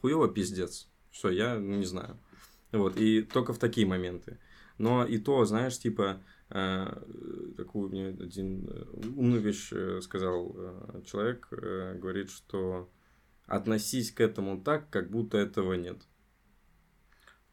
хуёво пиздец. Все, я ну, не знаю. Вот, и только в такие моменты. Но и то, знаешь, типа, э, такую мне один э, умную вещь э, сказал э, человек, э, говорит, что относись к этому так, как будто этого нет.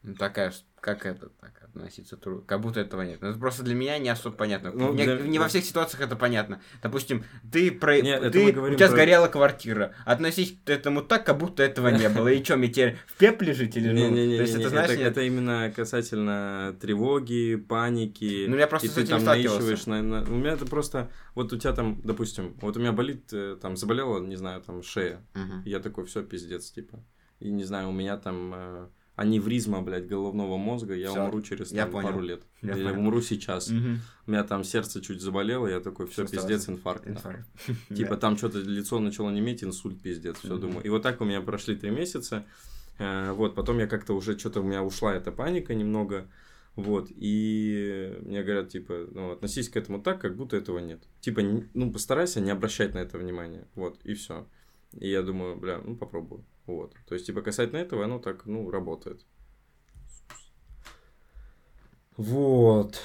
Ну, такая, как это так относиться трудно. Как будто этого нет. Ну, это просто для меня не особо понятно. Ну, не, для- не во всех ситуациях это понятно. Допустим, ты про... Не, это ты- у тебя про- сгорела квартира. Относись к этому так, как будто этого не было. И что, мне теперь в пепле жить или ну? Не-не-не, То есть это, знаешь, это, нет? это именно касательно тревоги, паники. Ну, я просто и с ты этим там сталкивался. наищиваешь на, на- У меня это просто... Вот у тебя там, допустим, вот у меня болит, э, там, заболела, не знаю, там, шея. Я такой, все, пиздец, типа. И не знаю, у меня там э, аневризма, блядь, головного мозга, я Всё, умру через я там, понял. пару лет. Я Я, понял. умру сейчас. Мгм. У меня там сердце чуть заболело, я такой, все, пиздец, инфаркт. нахуй». Инфаркт. <laughs> Типа там что-то лицо начало неметь, инсульт, пиздец, все думаю. И вот так у меня прошли три месяца. Э, Вот, потом я как-то уже что-то у меня ушла эта паника немного. Вот, и мне говорят, типа, ну, относись к этому так, как будто этого нет. Типа, ну, постарайся не обращать на это внимания. Вот, и все. И я думаю, бля, ну, попробую. Вот. То есть, типа, касательно этого, оно так, ну, работает. Вот.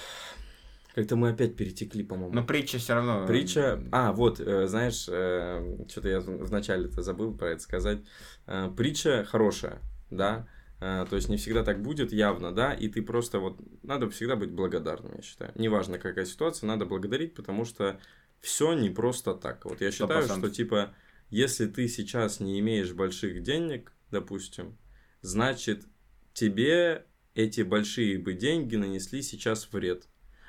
Как-то мы опять перетекли, по-моему. Но притча все равно. Притча. А, вот, э, знаешь, что-то я вначале-то забыл про это сказать. Э, Притча хорошая, да. Э, То есть не всегда так будет, явно, да. И ты просто вот. Надо всегда быть благодарным, я считаю. Неважно, какая ситуация, надо благодарить, потому что все не просто так. Вот я считаю, 100%. что типа, если ты сейчас не имеешь больших денег, допустим, значит, тебе эти большие бы деньги нанесли сейчас вред.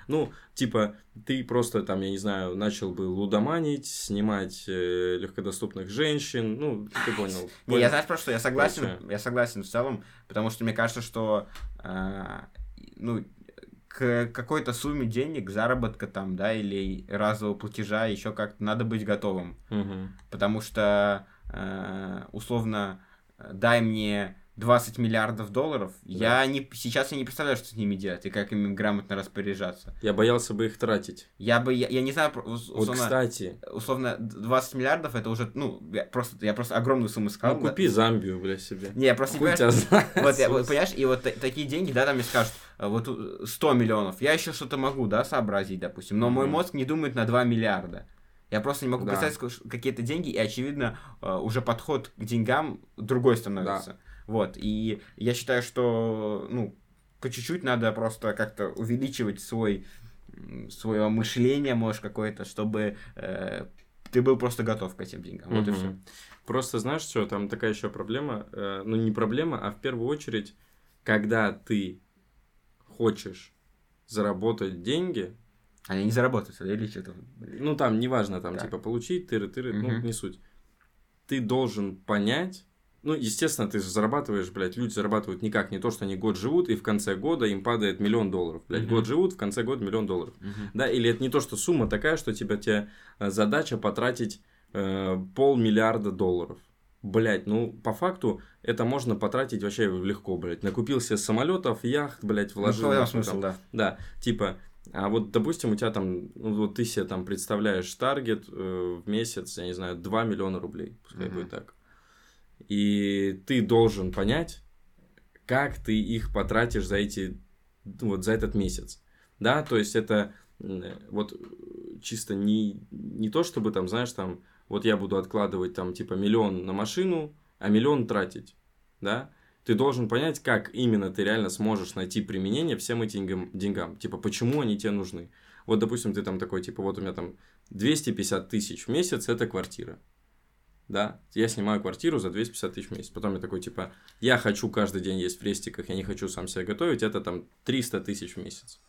Ну, типа, ты просто там, я не знаю, начал бы лудоманить, снимать э, легкодоступных женщин, ну, ты понял. <laughs> Не, я знаешь, просто я согласен, я согласен в целом, потому что мне кажется, что а, ну, к какой-то сумме денег, заработка там, да, или разового платежа еще как-то надо быть готовым. Мгм. Потому что, э, условно, дай мне 20 миллиардов долларов, я не, сейчас я не представляю, что с ними делать и как ими грамотно распоряжаться. Я боялся бы их тратить. Я бы, я, я не знаю, про- ус- Вот, условно, кстати, условно, 20 миллиардов это уже, ну, я просто, я просто огромную сумму сказал. ну, да. купи Замбию, бля, себе. Не, я просто Хуй знает. <laughs> вот, я, вот, понимаешь, и вот та- такие деньги, да, там мне скажут, вот у- 100 миллионов, я еще что-то могу, да, сообразить, допустим, но мой мозг не думает на 2 миллиарда. Я просто не могу Да. представить какие-то деньги, и, очевидно, э, уже подход к деньгам другой становится. Вот, и я считаю, что, ну, по чуть-чуть надо просто как-то увеличивать свой, свое мышление, может, какое-то, чтобы э, ты был просто готов к этим деньгам. Вот и все. Просто знаешь что, там такая еще проблема, э, ну не проблема, а в первую очередь, когда ты хочешь заработать деньги, Они не заработают, или что-то. ну там неважно, там Так. типа получить, тыры-тыры, ну Мгм. не суть. Ты должен понять, ну естественно ты же зарабатываешь, блядь, люди зарабатывают никак, не то, что они год живут, и в конце года им падает миллион долларов, блядь, Мгм. год живут, в конце года миллион долларов. Мгм. Да, или это не то, что сумма такая, что тебя, тебе э, задача потратить э, полмиллиарда долларов. Блять, ну, по факту, это можно потратить вообще легко, блядь. Накупил себе самолетов, яхт, блядь, Ну, вложил. в этом нахуй смысл, там. да. Да, типа, а вот, допустим, у тебя там, ну, вот ты себе там представляешь таргет э, в месяц, я не знаю, 2 миллиона рублей, пускай Мгм. будет так. И ты должен понять, как ты их потратишь за эти, вот за этот месяц. Да, то есть это вот чисто не, не то, чтобы там, знаешь, там, вот я буду откладывать там типа миллион на машину, а миллион тратить, да, ты должен понять, как именно ты реально сможешь найти применение всем этим деньгам. Типа, почему они тебе нужны. Вот, допустим, ты там такой, типа, вот у меня там 250 тысяч в месяц, это квартира. Да, я снимаю квартиру за 250 тысяч в месяц. Потом я такой, типа, я хочу каждый день есть в рестиках, я не хочу сам себя готовить, это там 300 тысяч в месяц.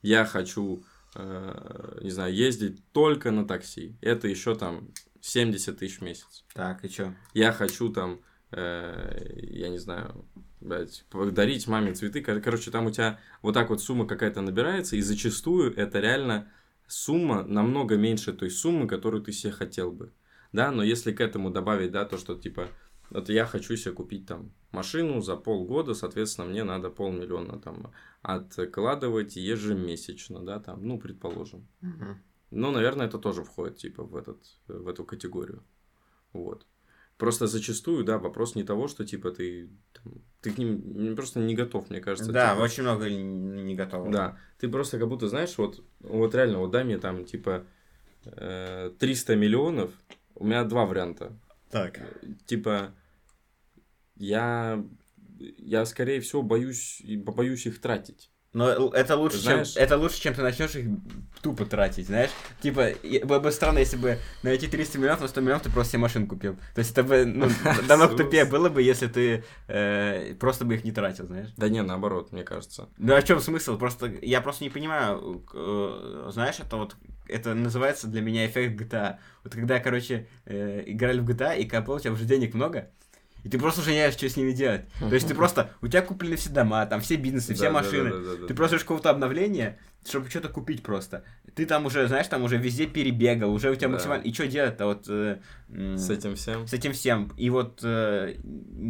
Я хочу, э, не знаю, ездить только на такси, это еще там 70 тысяч в месяц Так, и чё? я хочу там, э, я не знаю, блядь, подарить маме цветы. Кор- Короче, там у тебя вот так вот сумма какая-то набирается, и зачастую это реально сумма намного меньше той суммы, которую ты себе хотел бы. Да, но если к этому добавить, да, то, что типа Вот я хочу себе купить там машину за полгода, соответственно, мне надо полмиллиона там откладывать ежемесячно, да, там, ну, предположим. Мгм. Ну, наверное, это тоже входит, типа, в, этот, в эту категорию. Вот. Просто зачастую, да, вопрос не того, что, типа, ты, ты к ним просто не готов, мне кажется. Да, типа. очень много не готово. Да, ты просто как будто, знаешь, вот, вот реально, вот дай мне там, типа, э, 300 миллионов, у меня два варианта. Так. Типа, я, я скорее всего боюсь, и побоюсь их тратить. Но это лучше, Знаешь- чем, это лучше, чем ты начнешь их тупо тратить, знаешь? Типа, было бы странно, если бы на эти 300 миллионов, на 100 миллионов ты просто себе машину купил. То есть это бы, ну, <laughs> намного тупее было бы, если ты э, просто бы их не тратил, знаешь? Да не, наоборот, мне кажется. Ну, а в чем смысл? Просто, я просто не понимаю, э, знаешь, это вот, это называется для меня эффект GTA. Вот когда, короче, э, играли в GTA, и когда у тебя уже денег много, и ты просто уже не знаешь, что с ними делать. То есть ты <laughs> просто, у тебя куплены все дома, там все бизнесы, все Да, машины. да, да, Ты просто ждешь какого-то обновления, чтобы что-то купить просто. Ты там уже, знаешь, там уже везде перебегал, уже у тебя максимально... И что делать-то вот... э, С этим всем. с этим всем. И вот э,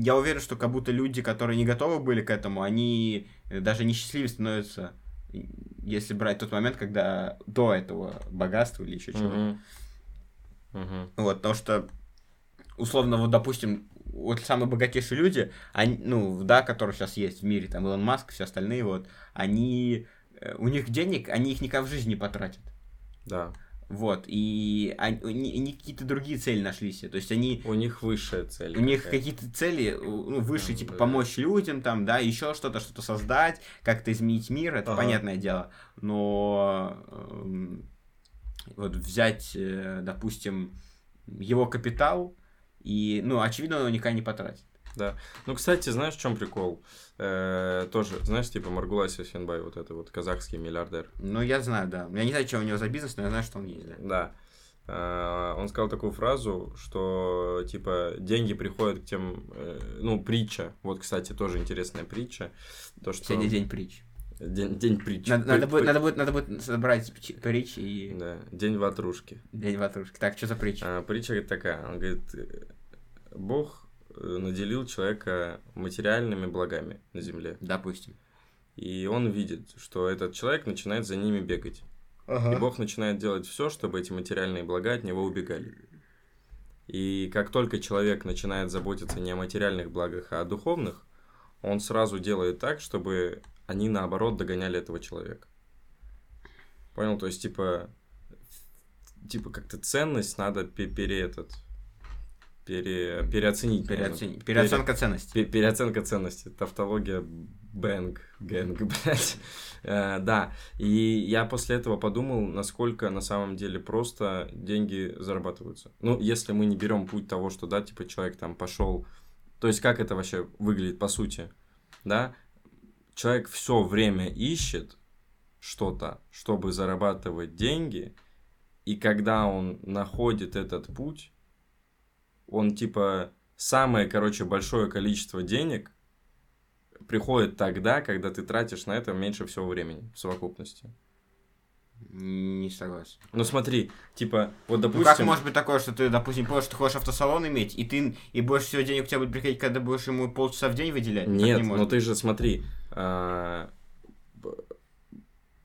я уверен, что как будто люди, которые не готовы были к этому, они э, даже несчастливее становятся, если брать тот момент, когда до этого богатства или еще чего. Мгм. Мгм. Вот, потому что, условно, вот, допустим, вот самые богатейшие люди, они, ну, да, которые сейчас есть в мире, там, Илон Маск, все остальные, вот, они, э, у них денег, они их никак в жизни не потратят. Да. Вот, и они, они какие-то другие цели нашли себе, то есть они У них высшая цель. У них какая-то. какие-то цели, ну, высшие, Да, типа, да. помочь людям, там, да, еще что-то, что-то создать, как-то изменить мир, это Ага. понятное дело. Но эм, вот взять, э, допустим, его капитал, и, ну, очевидно, он его никогда не потратит. Ну, кстати, знаешь, в чем прикол? Э, тоже, знаешь, типа Маргулай Сефенбай, вот это вот казахский миллиардер. Ну, я знаю, да. Я не знаю, что у него за бизнес, но я знаю, что он есть, да. Да. Э, Он сказал такую фразу, что типа деньги приходят к тем, э, ну притча. Вот, кстати, тоже интересная притча. То что Сегодня день притч. День, день притчи. Надо, надо будет, надо, будет, надо будет собрать пч- притч и Да, день ватрушки. день ватрушки. Так, что за притча? А, притча такая, он говорит, Бог э, наделил человека материальными благами на земле. Допустим. И он видит, что этот человек начинает за ними бегать. И Бог начинает делать все, чтобы эти материальные блага от него убегали. И как только человек начинает заботиться не о материальных благах, а о духовных, он сразу делает так, чтобы они наоборот догоняли этого человека. Понял? То есть, типа, типа как-то ценность надо пе- пере этот пере, переоценить. Переоцени- Переоценка ценностей. Пе- Переоценка ценностей. Тавтология бэнг, гэнг, <laughs> блядь. Э, Да, и я после этого подумал, насколько на самом деле просто деньги зарабатываются. Ну, если мы не берем путь того, что, да, типа человек там пошел, то есть как это вообще выглядит по сути, да? Человек все время ищет что-то, чтобы зарабатывать деньги, и когда он находит этот путь, он типа самое, короче, большое количество денег приходит тогда, когда ты тратишь на это меньше всего времени в совокупности. Не согласен. Ну смотри, типа, вот Ну допустим... как может быть такое, что ты, допустим, понял, что ты хочешь автосалон иметь, и ты и больше всего денег у тебя будет приходить, когда будешь ему полчаса в день выделять? Нет, не ну быть. ты же смотри. А,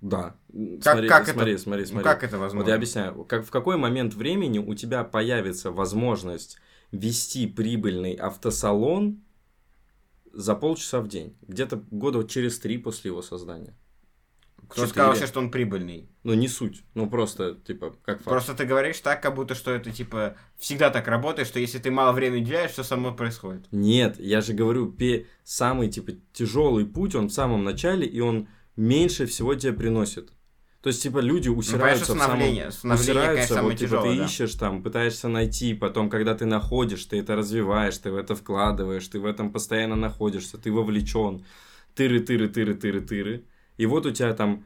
Да. Как- смотри, как это- смотри, смотри, Ну смотри. как это возможно? Вот я объясняю, как, в какой момент времени у тебя появится возможность вести прибыльный автосалон за полчаса в день? Где-то года через три после его создания. Кто сказал вообще, что он прибыльный? Ну, не суть. Ну, просто, типа, как факт. Просто ты говоришь так, как будто что это, типа, всегда так работает, что если ты мало времени уделяешь, все само происходит. Нет, я же говорю, пе- самый, типа, тяжелый путь, он в самом начале, и он меньше всего тебе приносит. То есть, типа, люди усираются Ну, конечно, в самом... становление. Становление, усираются, конечно, вот, типа, тяжелое, ты да. ищешь там, пытаешься найти, потом, когда ты находишь, ты это развиваешь, ты в это вкладываешь, ты в этом постоянно находишься, ты вовлечен, тыры, И вот у тебя там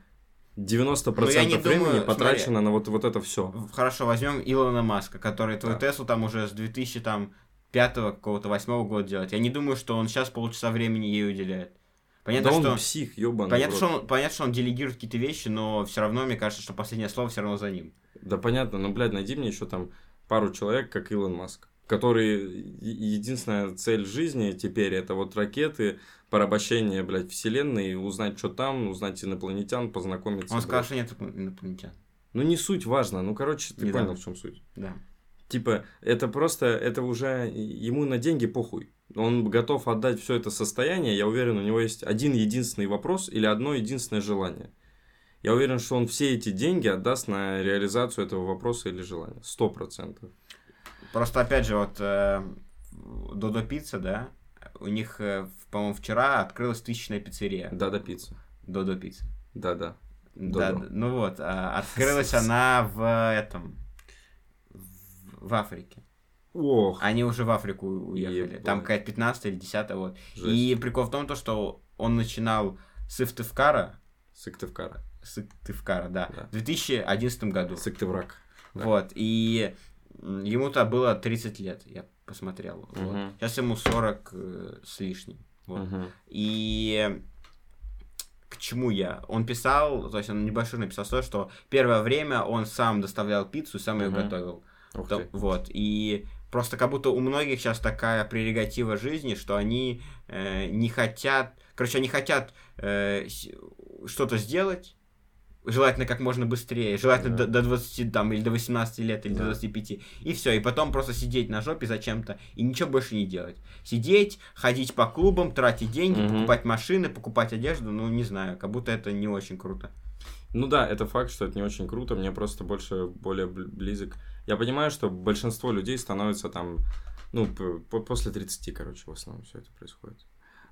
90% Ну, я не времени думаю, потрачено на вот, вот это все. Хорошо, возьмем Илона Маска, который твою Да. Теслу там уже с 2005 какого-то восьмого года делает. Я не думаю, что он сейчас полчаса времени ей уделяет. Понятно, да он что... псих, ебаный. Понятно что, он, понятно, что он делегирует какие-то вещи, но все равно, мне кажется, что последнее слово все равно за ним. Да понятно, но, блядь, найди мне еще там пару человек, как Илон Маск, который единственная цель жизни теперь это вот ракеты, порабощение, блядь, вселенной, узнать, что там, узнать инопланетян, познакомиться. Он сказал, что нет инопланетян. Ну, не суть важно. Ну, короче, ты Не понял, да. в чем суть. Да. Типа, это просто, это уже ему на деньги похуй. Он готов отдать все это состояние. Я уверен, у него есть один единственный вопрос или одно единственное желание. Я уверен, что он все эти деньги отдаст на реализацию этого вопроса или желания. Сто процентов. Просто, опять же, вот э, Додо Пицца, да, у них, э, по-моему, вчера открылась тысячная пиццерия. Да-да, пицца. Додо Пицца. Да-да. Да, Додо. ну вот, а, открылась она в этом, в, Африке. Ох, Они уже в Африку уехали. Ебать. Там какая-то 15 или 10 вот. жесть. И прикол в том, то, что он начинал с Сыктывкара, Сыктывкара. Сыктывкара, да, Да. в 2011 году. Сыктыврак. да. Вот, и ему-то было 30 лет, я посмотрел. Вот. Мгм. Сейчас ему 40 э, с лишним. Вот. Мгм. И к чему я? Он писал, то есть он небольшой написал то, что первое время он сам доставлял пиццу сам ее Мгм. готовил. Ух То- ты. вот. И просто как будто у многих сейчас такая прерогатива жизни, что они э, не хотят, короче, они хотят э, что-то сделать, желательно как можно быстрее, желательно Да. до, до 20 там, или до 18 лет, или до Да. 25, и все, и потом просто сидеть на жопе зачем-то, и ничего больше не делать. Сидеть, ходить по клубам, тратить деньги, Мгм. покупать машины, покупать одежду, ну, не знаю, как будто это не очень круто. Ну да, это факт, что это не очень круто, мне просто больше, более бл- близок. Я понимаю, что большинство людей становится там, ну, после 30, короче, в основном все это происходит.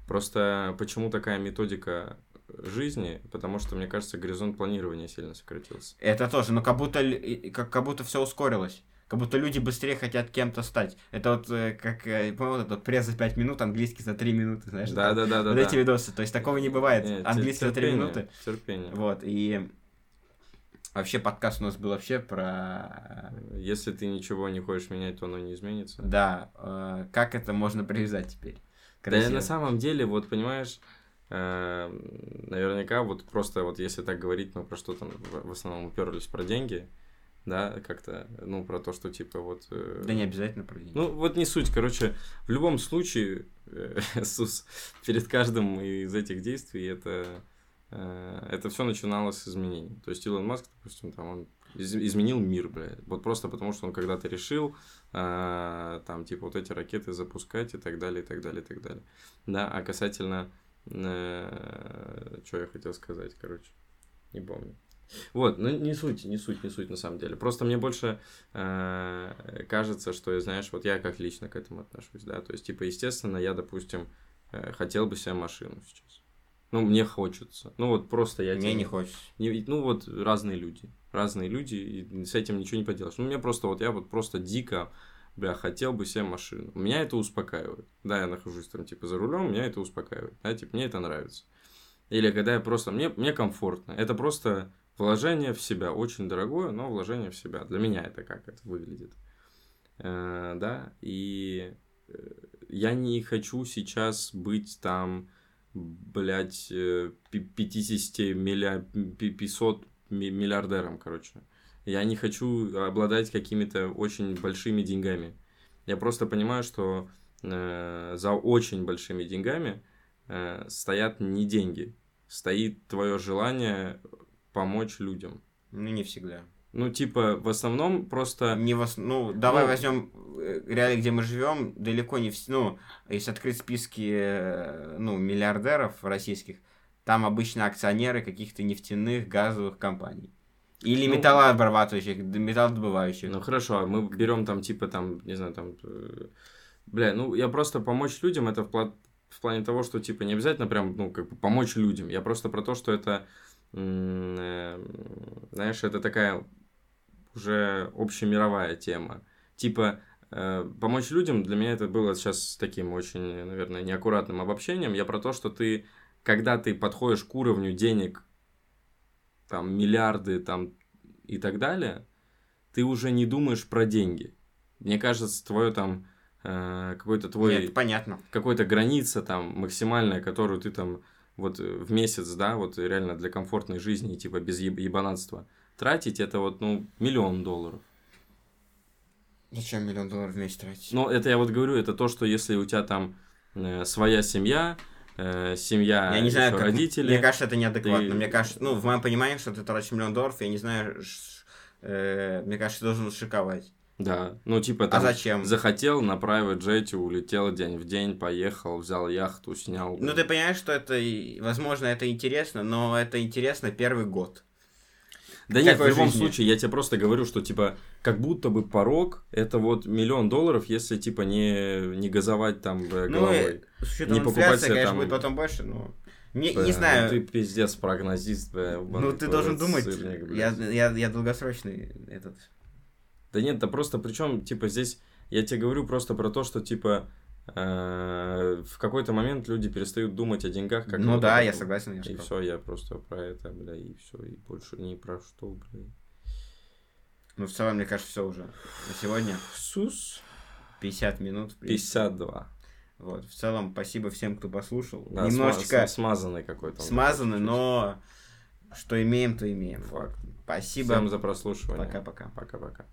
Просто почему такая методика жизни? Потому что, мне кажется, горизонт планирования сильно сократился. Это тоже, но как будто, как, как будто все ускорилось. Как будто люди быстрее хотят кем-то стать. Это вот э, как, э, по-моему, вот этот пресс за 5 минут, английский за 3 минуты, знаешь? Да, да, да, да. вот да. эти видосы. То есть такого не бывает. Не, английский за 3 терпение, минуты. Терпение. Вот, и вообще подкаст у нас был вообще про... Если ты ничего не хочешь менять, то оно не изменится. Да, э, как это можно привязать теперь? Да Красиво. на самом деле, вот понимаешь, э, наверняка вот просто вот если так говорить, мы про что там в основном уперлись про деньги, да, как-то, ну, про то, что типа вот... э, Да не обязательно про деньги. Ну, вот не суть, короче, в любом случае, э, <laughs> Иисус, перед каждым из этих действий это, э, это все начиналось с изменений. То есть Илон Маск, допустим, там он из- изменил мир, бля, вот просто потому, что он когда-то решил, э, там, типа, вот эти ракеты запускать и так далее, и так далее, и так далее. Да, а касательно, что я хотел сказать, короче, не помню. Вот, ну не суть, не суть, не суть на самом деле. Просто мне больше э, кажется, что, знаешь, вот я как лично к этому отношусь, да. То есть, типа, естественно, я, допустим, э, хотел бы себе машину сейчас. Ну, мне хочется. Ну, вот просто я... Мне тебе- не хочется. не- ну, вот разные люди. Разные люди, и с этим ничего не поделаешь. Ну, мне просто, вот я вот просто дико, бля, хотел бы себе машину. Меня это успокаивает. Да, я нахожусь там, типа, за рулем, меня это успокаивает. Да, типа, мне это нравится. Или когда я просто, мне, мне комфортно. Это просто вложение в себя. Очень дорогое, но вложение в себя. Для меня это как это выглядит. Э, да, и э, я не хочу сейчас быть там, блядь, э, пи- 50 милля... пи- 500 ми- миллиардером, короче. Я не хочу обладать какими-то очень большими деньгами. Я просто понимаю, что э, за очень большими деньгами э, стоят не деньги. Стоит твое желание помочь людям. Ну, не всегда. Ну, типа, в основном просто... Не в ос- Ну, давай Ну. возьмем э, реалии, где мы живем, далеко не все. Ну, если открыть списки э, ну, миллиардеров российских, там обычно акционеры каких-то нефтяных, газовых компаний. Или Ну. металлообрабатывающих, металлодобывающих. Ну, хорошо, а мы берем там, типа, там, не знаю, там... э, Бля, ну, я просто помочь людям, это в, в плане того, что, типа, не обязательно прям, ну, как бы помочь людям. Я просто про то, что это, э, знаешь, это такая уже общемировая тема. Типа, э, помочь людям для меня это было сейчас таким очень, наверное, неаккуратным обобщением. Я про то, что ты, когда ты подходишь к уровню денег, там, миллиарды, там, и так далее, ты уже не думаешь про деньги. Мне кажется, твое там, э, какой-то твой Нет, понятно. какой-то граница там максимальная, которую ты там вот э, в месяц, да, вот реально для комфортной жизни, типа без еб- ебанатства, тратить, это вот, ну, миллион долларов. Зачем миллион долларов в месяц тратить? Ну, это я вот говорю, это то, что если у тебя там э, своя семья, э, семья, я не знаю, как... родители. Мне кажется, это неадекватно. ты- Мне кажется, ну, в моем понимании, что ты тратишь миллион долларов, я не знаю, ш- э, мне кажется, ты должен шиковать. Да, ну типа А там зачем? захотел на private джете, улетел день в день, поехал, взял яхту, снял. Ну, ты понимаешь, что это, возможно, это интересно, но это интересно первый год. Да нет, в любом жизни? случае, я тебе просто говорю, что типа как будто бы порог это вот миллион долларов, если типа не, не газовать там Ну, головой. С учетом Не инфляции, конечно, там- будет потом больше, но... Не, Бля, не ну знаю, Ты пиздец прогнозист, бля, ну, ты должен думать, сырник, я, я, я долгосрочный этот... Да нет, да просто причем, типа, здесь я тебе говорю просто про то, что, типа, в какой-то момент люди перестают думать о деньгах, как ну да, я согласен, я И все, я просто про это, бля, и все, и больше ни про что, бля. Ну, в целом, мне кажется, все уже. На сегодня Сус. 50 минут. в принципе. 52. Вот, в целом, спасибо всем, кто послушал. Да, Немножечко сма- смазанный какой-то. такой но что имеем, то имеем. Факт. Спасибо. Всем за прослушивание. Пока-пока. Пока-пока.